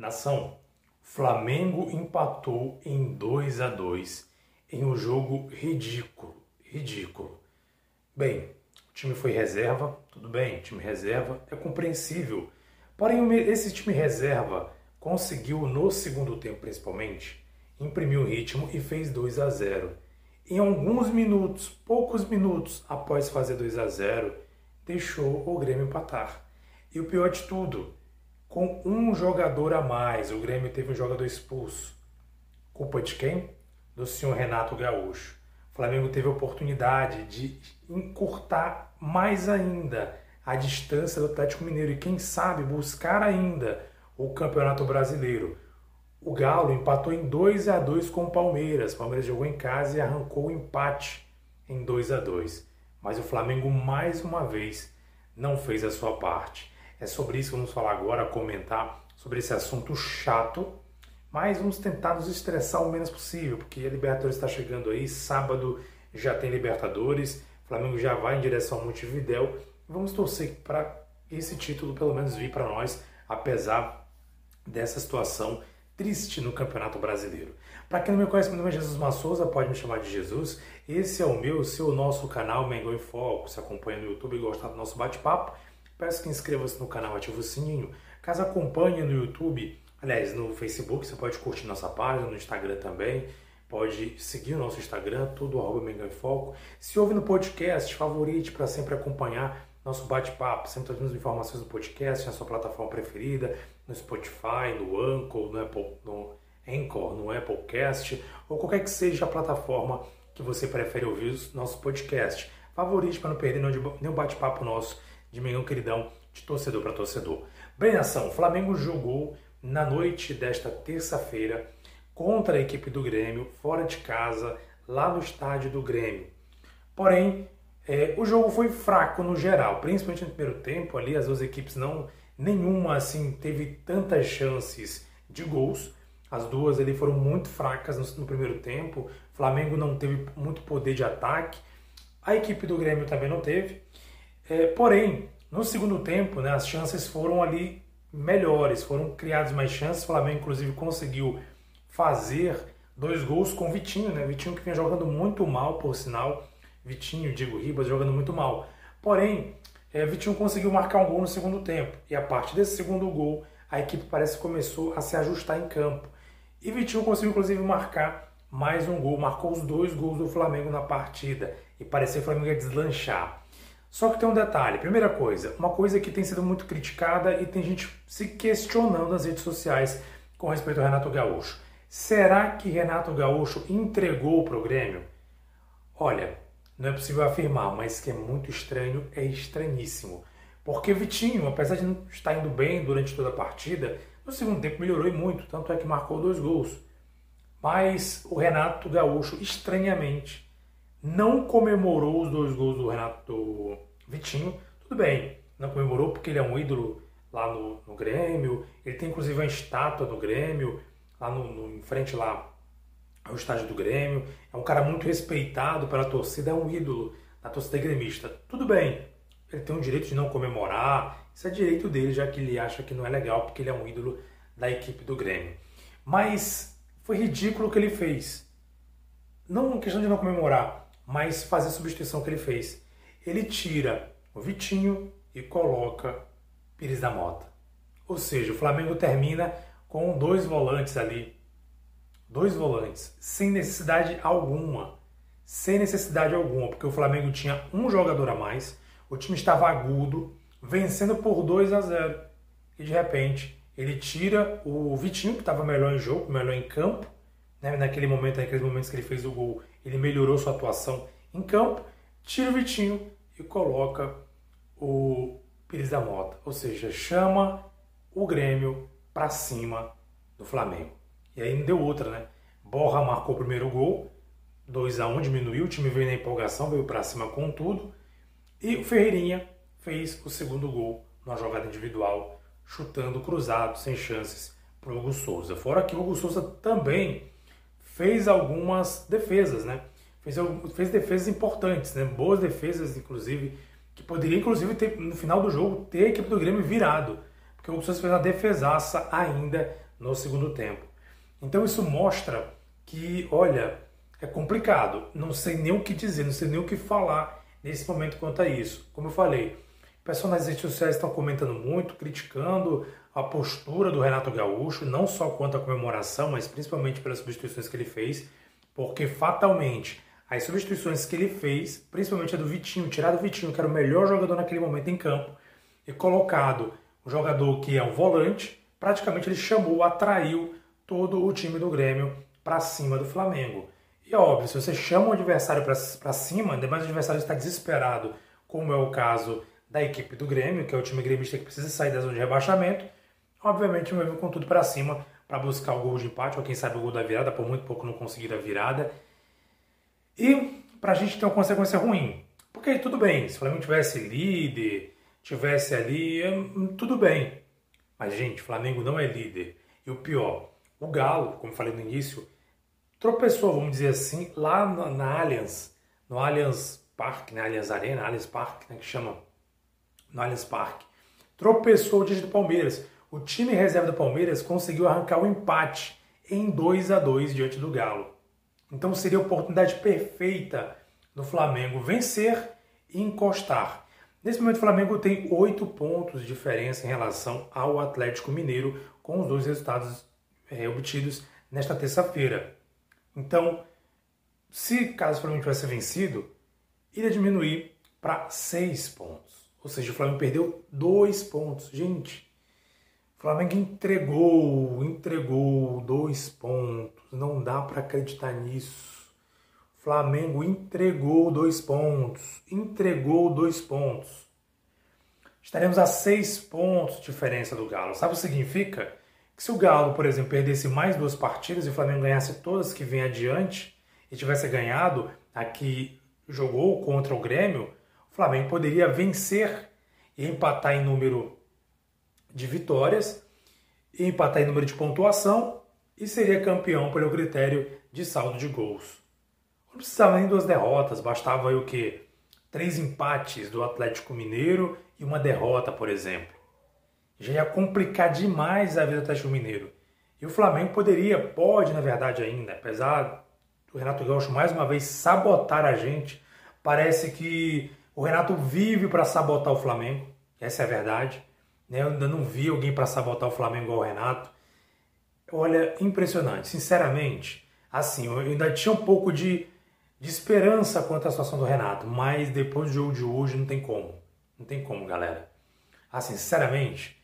Nação, Flamengo empatou em 2 a 2 em um jogo ridículo, ridículo. Bem, o time foi reserva, tudo bem, time reserva é compreensível. Porém, esse time reserva conseguiu no segundo tempo principalmente imprimir o ritmo e fez 2 a 0. Em alguns minutos, poucos minutos após fazer 2 a 0, deixou o Grêmio empatar. E o pior de tudo, com um jogador a mais. O Grêmio teve um jogador expulso. Culpa de quem? Do senhor Renato Gaúcho. O Flamengo teve a oportunidade de encurtar mais ainda a distância do Atlético Mineiro e, quem sabe, buscar ainda o Campeonato Brasileiro. O Galo empatou em 2 a 2 com o Palmeiras. O Palmeiras jogou em casa e arrancou o empate em 2 a 2. Mas o Flamengo mais uma vez não fez a sua parte. É sobre isso que vamos falar agora, comentar sobre esse assunto chato, mas vamos tentar nos estressar o menos possível, porque a Libertadores está chegando aí, sábado já tem Libertadores, Flamengo já vai em direção ao Montevidéu, vamos torcer para esse título pelo menos vir para nós, apesar dessa situação triste no Campeonato Brasileiro. Para quem não me conhece, meu nome é Jesus Massouza, pode me chamar de Jesus. Esse é o meu, seu, nosso canal Mengão em Foco. Se acompanha no YouTube e gosta do nosso bate-papo, Peço que inscreva-se no canal, ative o sininho. Caso acompanhe no YouTube, aliás, no Facebook, você pode curtir nossa página, no Instagram também. Pode seguir o nosso Instagram, tudo arroba Mengão em Foco. Se ouve no podcast, favorite para sempre acompanhar nosso bate-papo. Sempre trazendo informações do podcast na sua plataforma preferida, no Spotify, no Anchor, no Apple, no Anchor, no Applecast, ou qualquer que seja a plataforma que você prefere ouvir o nosso podcast. Favorite para não perder nenhum bate-papo nosso de Mengão Queridão, de torcedor para torcedor. Bem, ação, o Flamengo jogou na noite desta terça-feira contra a equipe do Grêmio, fora de casa, lá no estádio do Grêmio. Porém, é, o jogo foi fraco no geral, principalmente no primeiro tempo ali, as duas equipes não, nenhuma assim teve tantas chances de gols. As duas ali foram muito fracas no, no primeiro tempo. O Flamengo não teve muito poder de ataque. A equipe do Grêmio também não teve. É, porém, no segundo tempo, né, as chances foram ali melhores, foram criadas mais chances. O Flamengo, inclusive, conseguiu fazer dois gols com Vitinho, né? Vitinho que vinha jogando muito mal, por sinal. Vitinho, Diego Ribas jogando muito mal. Porém, é, Vitinho conseguiu marcar um gol no segundo tempo. E a partir desse segundo gol, a equipe parece que começou a se ajustar em campo. E Vitinho conseguiu, inclusive, marcar mais um gol. Marcou os dois gols do Flamengo na partida. E parecia que o Flamengo ia deslanchar. Só que tem um detalhe. Primeira coisa, uma coisa que tem sido muito criticada e tem gente se questionando nas redes sociais com respeito ao Renato Gaúcho. Será que Renato Gaúcho entregou para o Grêmio? Olha, não é possível afirmar, mas que é muito estranho, é estranhíssimo. Porque Vitinho, apesar de não estar indo bem durante toda a partida, no segundo tempo melhorou e muito, tanto é que marcou dois gols. Mas o Renato Gaúcho, estranhamente, não comemorou os dois gols do Renato Vitinho. Tudo bem, não comemorou porque ele é um ídolo lá no, no Grêmio. Ele tem inclusive uma estátua do Grêmio, lá no, no, em frente lá ao estádio do Grêmio. É um cara muito respeitado pela torcida, é um ídolo da torcida gremista. Tudo bem, ele tem o direito de não comemorar, isso é direito dele, já que ele acha que não é legal porque ele é um ídolo da equipe do Grêmio. Mas foi ridículo o que ele fez. Não questão de não comemorar, mas fazer a substituição que ele fez. Ele tira o Vitinho e coloca Pires da Mota. Ou seja, o Flamengo termina com dois volantes ali. Dois volantes, sem necessidade alguma. Sem necessidade alguma, porque o Flamengo tinha um jogador a mais, o time estava agudo, vencendo por 2 a 0. E de repente, ele tira o Vitinho, que estava melhor em jogo, melhor em campo, né? naquele momento, naqueles momentos que ele fez o gol, ele melhorou sua atuação em campo, tira o Vitinho e coloca o Pires da Mota, ou seja, chama o Grêmio para cima do Flamengo. E aí não deu outra, né? Borra marcou o primeiro gol, 2 a 1 diminuiu, o time veio na empolgação, veio para cima com tudo. E o Ferreirinha fez o segundo gol numa jogada individual, chutando cruzado, sem chances, para o Hugo Souza. Fora que o Hugo Souza também fez algumas defesas, né? Fez, fez defesas importantes, né? Boas defesas, inclusive, que poderia, inclusive, ter, no final do jogo, ter a equipe do Grêmio virado. Porque o Souza fez uma defesaça ainda no segundo tempo. Então isso mostra que, olha, é complicado. Não sei nem o que dizer, não sei nem o que falar nesse momento quanto a isso. Como eu falei, pessoas nas redes sociais estão comentando muito, criticando a postura do Renato Gaúcho, não só quanto à comemoração, mas principalmente pelas substituições que ele fez, porque fatalmente as substituições que ele fez, principalmente a do Vitinho, tirado o Vitinho, que era o melhor jogador naquele momento em campo, e colocado um jogador que é um volante, praticamente ele chamou, atraiu todo o time do Grêmio para cima do Flamengo. E é óbvio, se você chama o adversário para cima, ainda mais o adversário está desesperado, como é o caso da equipe do Grêmio, que é o time gremista que precisa sair da zona de rebaixamento, obviamente vai vir com tudo para cima para buscar o gol de empate, ou quem sabe o gol da virada, por muito pouco não conseguir a virada. E para a gente ter uma consequência ruim. Porque tudo bem, se o Flamengo tivesse líder, tivesse ali, hum, tudo bem. Mas, gente, o Flamengo não é líder. E o pior, o Galo, como falei no início, tropeçou, vamos dizer assim, lá na, na Allianz, no Allianz Parque, na né, Allianz Arena, Allianz Parque, né, que chama, no Allianz Parque. Tropeçou diante do Palmeiras. O time reserva do Palmeiras conseguiu arrancar o um empate em 2 a 2 diante do Galo. Então seria a oportunidade perfeita do Flamengo vencer e encostar. Nesse momento o Flamengo tem oito pontos de diferença em relação ao Atlético Mineiro, com os dois resultados é, obtidos nesta terça-feira. Então, se caso o Flamengo tivesse vencido, iria diminuir para seis pontos. Ou seja, o Flamengo perdeu dois pontos. Gente, o Flamengo entregou, entregou dois pontos. Não dá para acreditar nisso. O Flamengo entregou dois pontos. Entregou dois pontos. Estaremos a seis pontos de diferença do Galo. Sabe o que significa? Que se o Galo, por exemplo, perdesse mais duas partidas e o Flamengo ganhasse todas que vem adiante e tivesse ganhado a que jogou contra o Grêmio, o Flamengo poderia vencer e empatar em número de vitórias e empatar em número de pontuação e seria campeão pelo critério de saldo de gols. Não precisava nem duas derrotas, bastava o que? Três empates do Atlético Mineiro e uma derrota, por exemplo já ia complicar demais a vida do Atlético Mineiro. E o Flamengo poderia, pode na verdade ainda, apesar do Renato Gaúcho mais uma vez sabotar a gente, parece que o Renato vive para sabotar o Flamengo, essa é a verdade. Né? Eu ainda não vi alguém para sabotar o Flamengo igual o Renato. Olha, impressionante, sinceramente. Assim, eu ainda tinha um pouco de, de esperança quanto à situação do Renato, mas depois do jogo de hoje não tem como. Não tem como, galera. Assim, sinceramente,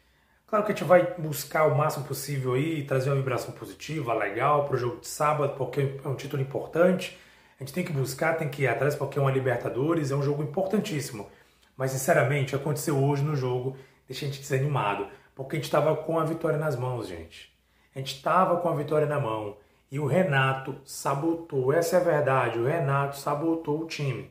Claro que a gente vai buscar o máximo possível aí, trazer uma vibração positiva, legal para o jogo de sábado, porque é um título importante. A gente tem que buscar, tem que ir atrás, porque é uma Libertadores, é um jogo importantíssimo. Mas, sinceramente, aconteceu hoje no jogo, deixa a gente desanimado, porque a gente estava com a vitória nas mãos, gente. A gente estava com a vitória na mão. E o Renato sabotou, essa é a verdade, o Renato sabotou o time.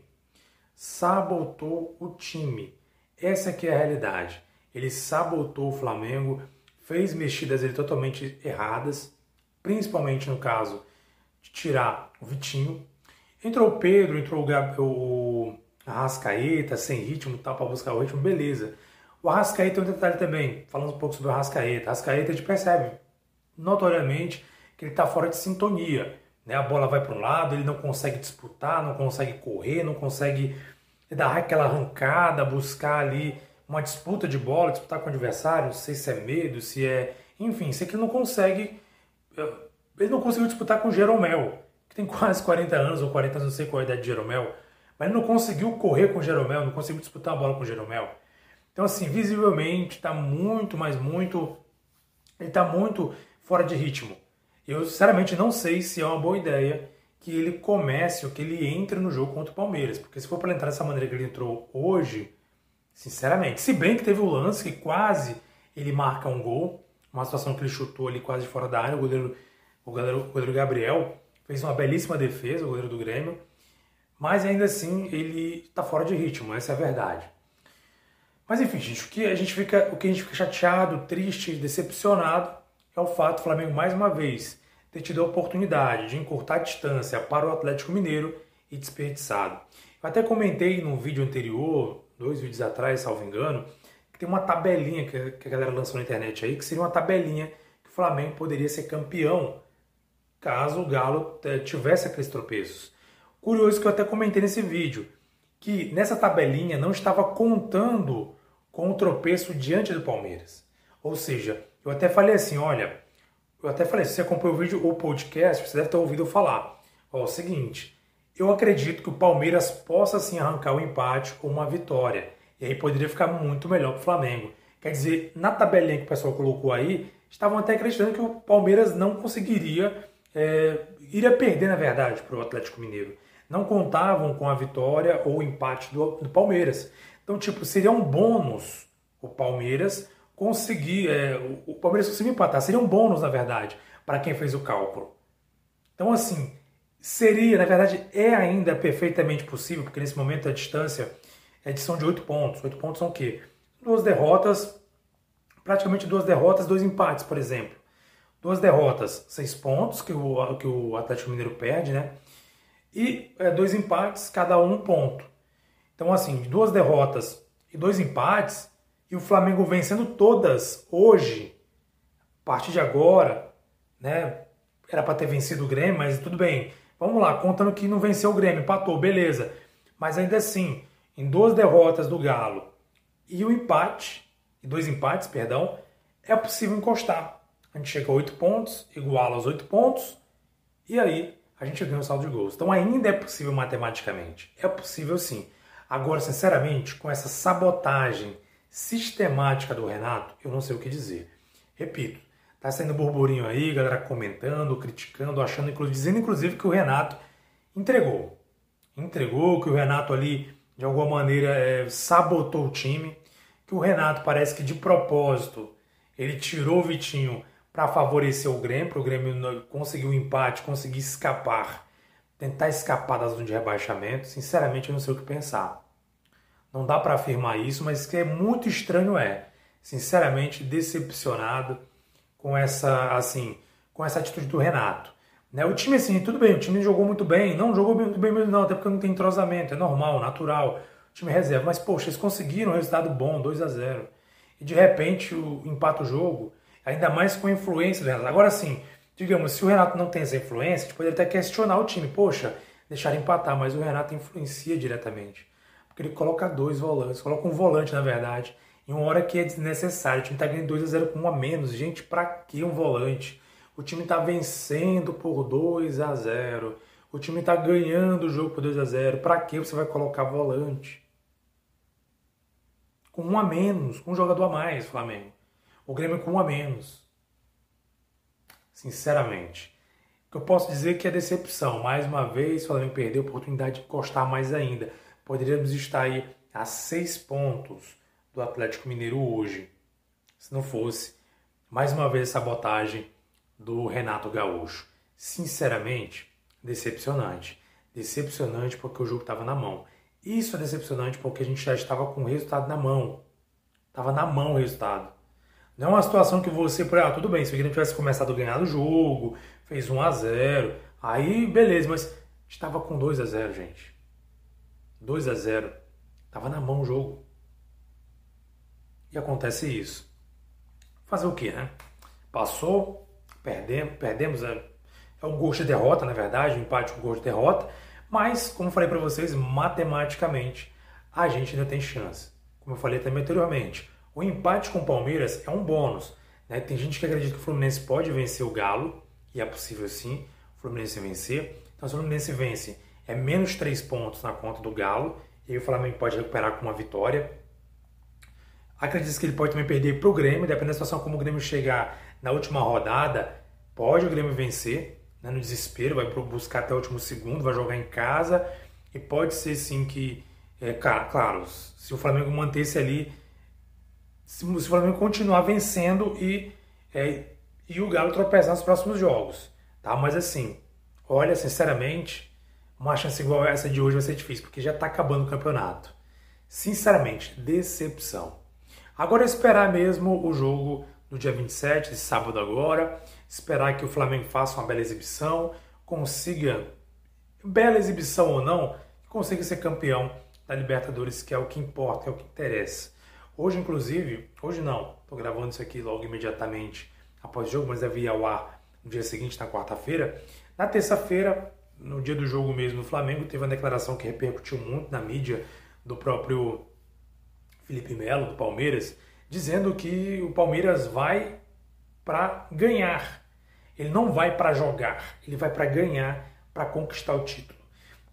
Sabotou o time. Essa que é a realidade ele sabotou o Flamengo, fez mexidas ele totalmente erradas, principalmente no caso de tirar o Vitinho. Entrou o Pedro, entrou o, Gab, o Arrascaeta, sem ritmo tal, para buscar o ritmo, beleza. O Arrascaeta tem um detalhe também, falando um pouco sobre o Arrascaeta. O Arrascaeta a gente percebe notoriamente que ele está fora de sintonia. Né? A bola vai para um lado, ele não consegue disputar, não consegue correr, não consegue dar aquela arrancada, buscar ali uma disputa de bola, disputar com o adversário, não sei se é medo, se é. Enfim, sei que ele não consegue. Ele não conseguiu disputar com o Jeromel, tem quase 40 anos ou 40 anos, não sei qual é a idade de Jeromel, mas ele não conseguiu correr com o Jeromel, não conseguiu disputar a bola com o Jeromel. Então, assim, visivelmente está muito, mas muito. Ele está muito fora de ritmo. Eu, sinceramente, não sei se é uma boa ideia que ele comece ou que ele entre no jogo contra o Palmeiras, porque se for para entrar dessa maneira que ele entrou hoje, Sinceramente. Se bem que teve o lance que quase ele marca um gol, uma situação que ele chutou ali quase fora da área, o goleiro, o goleiro, o goleiro Gabriel fez uma belíssima defesa, o goleiro do Grêmio, mas ainda assim ele está fora de ritmo, essa é a verdade. Mas enfim, gente, o que a gente fica, o que a gente fica chateado, triste, decepcionado é o fato do Flamengo mais uma vez ter tido a oportunidade de encurtar a distância para o Atlético Mineiro e desperdiçado. Eu até comentei no vídeo anterior dois vídeos atrás, salvo engano, que tem uma tabelinha que a galera lançou na internet aí, que seria uma tabelinha que o Flamengo poderia ser campeão caso o Galo eh, tivesse aqueles tropeços. Curioso que eu até comentei nesse vídeo que nessa tabelinha não estava contando com o tropeço diante do Palmeiras. Ou seja, eu até falei assim, olha, eu até falei, se você acompanhou o vídeo ou podcast, você deve ter ouvido falar. Ó, o seguinte, eu acredito que o Palmeiras possa sim arrancar o um empate ou uma vitória. E aí poderia ficar muito melhor para o Flamengo. Quer dizer, na tabelinha que o pessoal colocou aí, estavam até acreditando que o Palmeiras não conseguiria, é, iria perder na verdade para o Atlético Mineiro. Não contavam com a vitória ou empate do, do Palmeiras. Então, tipo, seria um bônus o Palmeiras conseguir, é, o, o Palmeiras conseguir empatar. Seria um bônus, na verdade, para quem fez o cálculo. Então, assim, seria, na verdade, é ainda perfeitamente possível, porque nesse momento a distância é de são de oito pontos. Oito pontos são o quê? Duas derrotas, praticamente duas derrotas, dois empates, por exemplo. Duas derrotas, seis pontos, que o, que o Atlético Mineiro perde, né? E é, dois empates, cada um ponto. Então, assim, duas derrotas e dois empates, e o Flamengo vencendo todas hoje, a partir de agora, né? Era para ter vencido o Grêmio, mas tudo bem. Vamos lá, contando que não venceu o Grêmio, empatou, beleza. Mas ainda assim, em duas derrotas do Galo e o empate, e dois empates, perdão, é possível encostar. A gente chega a oito pontos, iguala aos oito pontos, e aí a gente ganha o saldo de gols. Então ainda é possível matematicamente. É possível sim. Agora, sinceramente, com essa sabotagem sistemática do Renato, eu não sei o que dizer. Repito, tá saindo burburinho aí, galera comentando, criticando, achando, dizendo inclusive que o Renato entregou. Entregou, que o Renato ali, de alguma maneira, é, sabotou o time, que o Renato parece que de propósito ele tirou o Vitinho para favorecer o Grêmio, para o Grêmio conseguir o um empate, conseguir escapar tentar escapar da zona de rebaixamento, sinceramente eu não sei o que pensar. Não dá para afirmar isso, mas que é muito estranho é, sinceramente decepcionado com essa, assim, com essa atitude do Renato. Né? O time assim, tudo bem, o time jogou muito bem, não jogou muito bem mesmo não, até porque não tem entrosamento, é normal, natural. O time reserva, mas poxa, eles conseguiram um resultado bom, 2 a 0. E de repente o empata o jogo, ainda mais com a influência do Renato. Agora sim, digamos, se o Renato não tem essa influência, a gente poderia até questionar o time. Poxa, deixar empatar, mas o Renato influencia diretamente. Porque ele coloca dois volantes, coloca um volante, na verdade, em uma hora que é desnecessário. O time está ganhando 2 a 0 com um a menos. Gente, para que um volante? O time está vencendo por 2 a 0 O time está ganhando o jogo por 2 a 0 Para que você vai colocar volante? Com um a menos, com um jogador a mais, Flamengo. O Grêmio com um a menos sinceramente. Eu posso dizer que é decepção. Mais uma vez, o Flamengo perdeu a oportunidade de encostar mais ainda. Poderíamos estar aí a seis pontos do Atlético Mineiro hoje, se não fosse mais uma vez sabotagem do Renato Gaúcho. Sinceramente, decepcionante. Decepcionante porque o jogo estava na mão. Isso é decepcionante porque a gente já estava com o resultado na mão. Estava na mão o resultado. Não é uma situação que você, ah, tudo bem, se o Grêmio tivesse começado a ganhar o jogo, fez 1 a 0 aí beleza, mas estava com 2 a 0 gente. 2 a 0 Estava na mão o jogo. E acontece isso. Fazer o que, né? Passou, perdemos, perdemos é, é um gosto de derrota, na verdade, um empate com um gosto de derrota, mas, como falei para vocês, matematicamente a gente ainda tem chance. Como eu falei também anteriormente, o empate com o Palmeiras é um bônus. Né? Tem gente que acredita que o Fluminense pode vencer o Galo, e é possível sim o Fluminense vencer. Então, se o Fluminense vence, é menos 3 pontos na conta do Galo, e o Flamengo pode recuperar com uma vitória. Acredito que ele pode também perder para o Grêmio, dependendo da situação como o Grêmio chegar na última rodada, pode o Grêmio vencer, né, no desespero, vai buscar até o último segundo, vai jogar em casa, e pode ser sim que, é, claro, se o Flamengo manter-se ali se, o Flamengo continuar vencendo e, é, e o Galo tropeçar nos próximos jogos. Tá? Mas assim, olha, sinceramente, uma chance igual a essa de hoje vai ser difícil, porque já está acabando o campeonato. Sinceramente, decepção. Agora é esperar mesmo o jogo do dia 27, de sábado agora, esperar que o Flamengo faça uma bela exibição, consiga, bela exibição ou não, consiga ser campeão da Libertadores, que é o que importa, é o que interessa. Hoje, inclusive, hoje não, estou gravando isso aqui logo imediatamente após o jogo, mas deve ir ao ar no dia seguinte, na quarta-feira. Na terça-feira, no dia do jogo mesmo do Flamengo, teve uma declaração que repercutiu muito na mídia do próprio Felipe Melo, do Palmeiras, dizendo que o Palmeiras vai para ganhar. Ele não vai para jogar, ele vai para ganhar, para conquistar o título.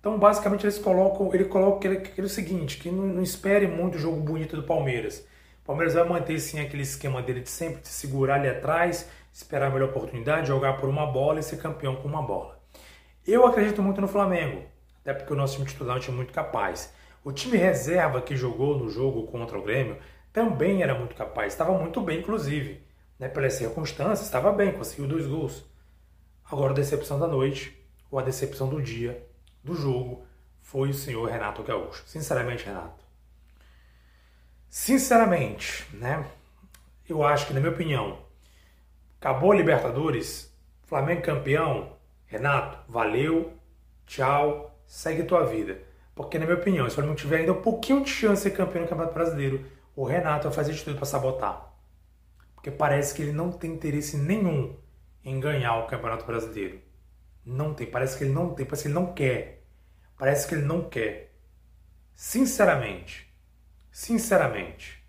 Então, basicamente, eles colocam, ele coloca aquele, aquele seguinte, que não, não espere muito o jogo bonito do Palmeiras. O Palmeiras vai manter sim aquele esquema dele de sempre de segurar ali atrás, esperar a melhor oportunidade, jogar por uma bola e ser campeão com uma bola. Eu acredito muito no Flamengo, até porque o nosso time titular é muito capaz. O time reserva que jogou no jogo contra o Grêmio também era muito capaz, estava muito bem, inclusive. Né? Pelas circunstâncias, estava bem, conseguiu dois gols. Agora, a decepção da noite, ou a decepção do dia, do jogo, foi o senhor Renato Gaúcho. Sinceramente, Renato. Sinceramente, né? Eu acho que, na minha opinião, acabou a Libertadores, Flamengo campeão, Renato, valeu, tchau, segue tua vida. Porque, na minha opinião, se o Flamengo tiver ainda um pouquinho de chance de ser campeão do Campeonato Brasileiro, o Renato vai fazer de tudo para sabotar. Porque parece que ele não tem interesse nenhum em ganhar o Campeonato Brasileiro. Não tem, parece que ele não tem, parece que ele não quer. Parece que ele não quer. Sinceramente, sinceramente.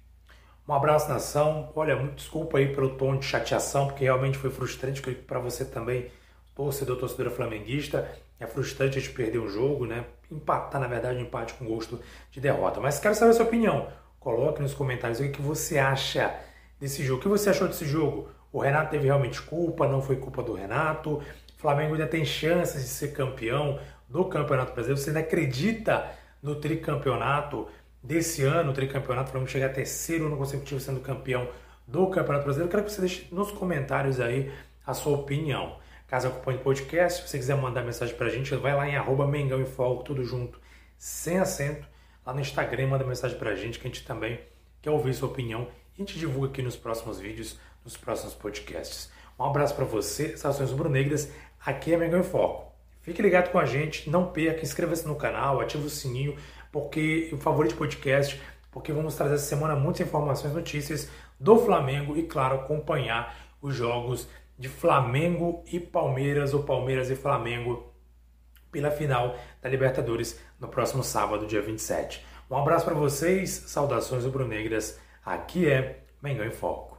Um abraço, nação. Olha, muito desculpa aí pelo tom de chateação, porque realmente foi frustrante para você também torcedor, torcedora flamenguista, é frustrante a gente perder um jogo, né? Empatar, na verdade, um empate com gosto de derrota. Mas quero saber a sua opinião. Coloque nos comentários o que você acha desse jogo. O que você achou desse jogo? O Renato teve realmente culpa? Não foi culpa do Renato? Flamengo ainda tem chances de ser campeão do Campeonato Brasileiro? Você ainda acredita no tricampeonato desse ano? O tricampeonato, o Flamengo chegar terceiro ano consecutivo sendo campeão do Campeonato Brasileiro? quero que você deixe nos comentários aí a sua opinião. Caso acompanhe o podcast, se você quiser mandar mensagem pra gente, vai lá em arroba Mengão e Foco, tudo junto, sem acento. Lá no Instagram, manda mensagem pra gente, que a gente também quer ouvir sua opinião. E a gente divulga aqui nos próximos vídeos, nos próximos podcasts. Um abraço para você, Saudações Rubro-Negras. Aqui é Mengão em Foco. Fique ligado com a gente, não perca, inscreva-se no canal, ative o sininho, porque o favorito podcast, porque vamos trazer essa semana muitas informações, notícias do Flamengo e, claro, acompanhar os jogos de Flamengo e Palmeiras, ou Palmeiras e Flamengo, pela final da Libertadores no próximo sábado, dia 27. Um abraço para vocês, saudações rubro-negras. Aqui é Mengão em Foco.